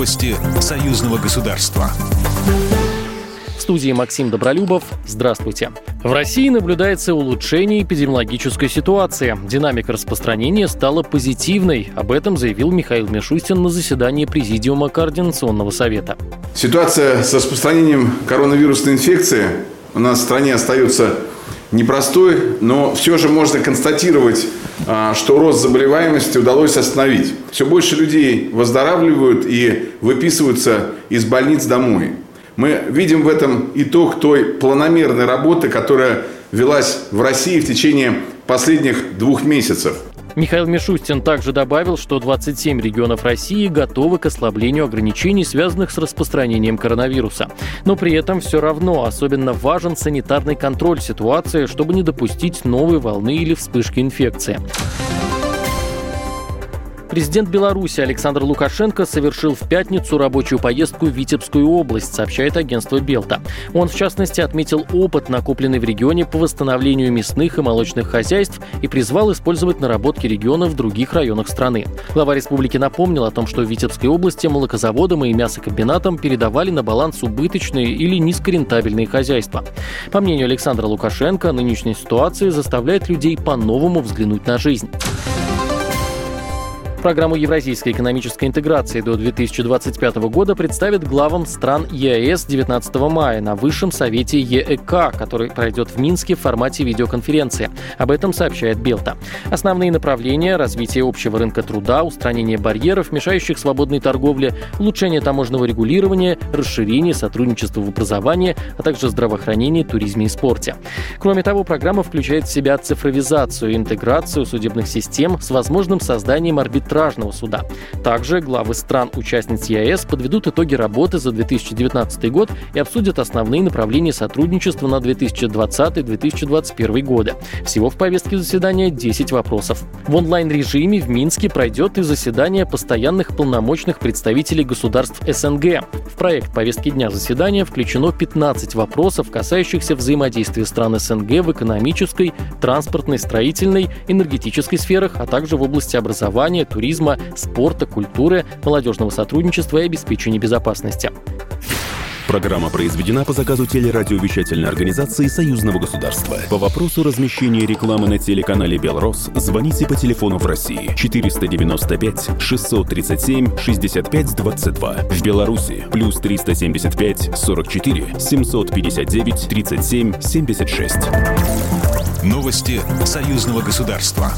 Новости союзного государства. В студии Максим Добролюбов. Здравствуйте. В России наблюдается улучшение эпидемиологической ситуации. Динамика распространения стала позитивной. Об этом заявил Михаил Мишустин на заседании Президиума Координационного совета. Ситуация с распространением коронавирусной инфекции у нас в стране остается непростой, но все же можно констатировать, а, что рост заболеваемости удалось остановить. Все больше людей выздоравливают и выписываются из больниц домой. Мы видим в этом итог той планомерной работы, которая велась в России в течение последних двух месяцев – Михаил Мишустин также добавил, что 27 регионов России готовы к ослаблению ограничений, связанных с распространением коронавируса. Но при этом все равно особенно важен санитарный контроль ситуации, чтобы не допустить новой волны или вспышки инфекции. Президент Беларуси Александр Лукашенко совершил в пятницу рабочую поездку в Витебскую область, сообщает агентство Белта. Он, в частности, отметил опыт, накопленный в регионе по восстановлению мясных и молочных хозяйств и призвал использовать наработки региона в других районах страны. Глава республики напомнил о том, что в Витебской области молокозаводам и мясокомбинатам передавали на баланс убыточные или низкорентабельные хозяйства. По мнению Александра Лукашенко, нынешняя ситуация заставляет людей по-новому взглянуть на жизнь. Программу Евразийской экономической интеграции до 2025 года представит главам стран ЕАЭС 19 мая на Высшем совете ЕЭК, который пройдет в Минске в формате видеоконференции. Об этом сообщает Белта. Основные направления – развитие общего рынка труда, устранение барьеров, мешающих свободной торговле, улучшение таможенного регулирования, расширение сотрудничества в образовании, а также здравоохранении, туризме и спорте. Кроме того, программа включает в себя цифровизацию, интеграцию судебных систем с возможным созданием арбитража арбитражного суда. Также главы стран-участниц ЕАЭС подведут итоги работы за 2019 год и обсудят основные направления сотрудничества на 2020-2021 годы. Всего в повестке заседания 10 вопросов. В онлайн-режиме в Минске пройдет и заседание постоянных полномочных представителей государств СНГ. В проект повестки дня заседания включено 15 вопросов, касающихся взаимодействия стран СНГ в экономической, транспортной, строительной, энергетической сферах, а также в области образования, туризма, туризма, спорта, культуры, молодежного сотрудничества и обеспечения безопасности. Программа произведена по заказу телерадиовещательной организации Союзного государства. По вопросу размещения рекламы на телеканале «Белрос» звоните по телефону в России 495 637 65 22. В Беларуси плюс 375 44 759 37 76. Новости Союзного государства.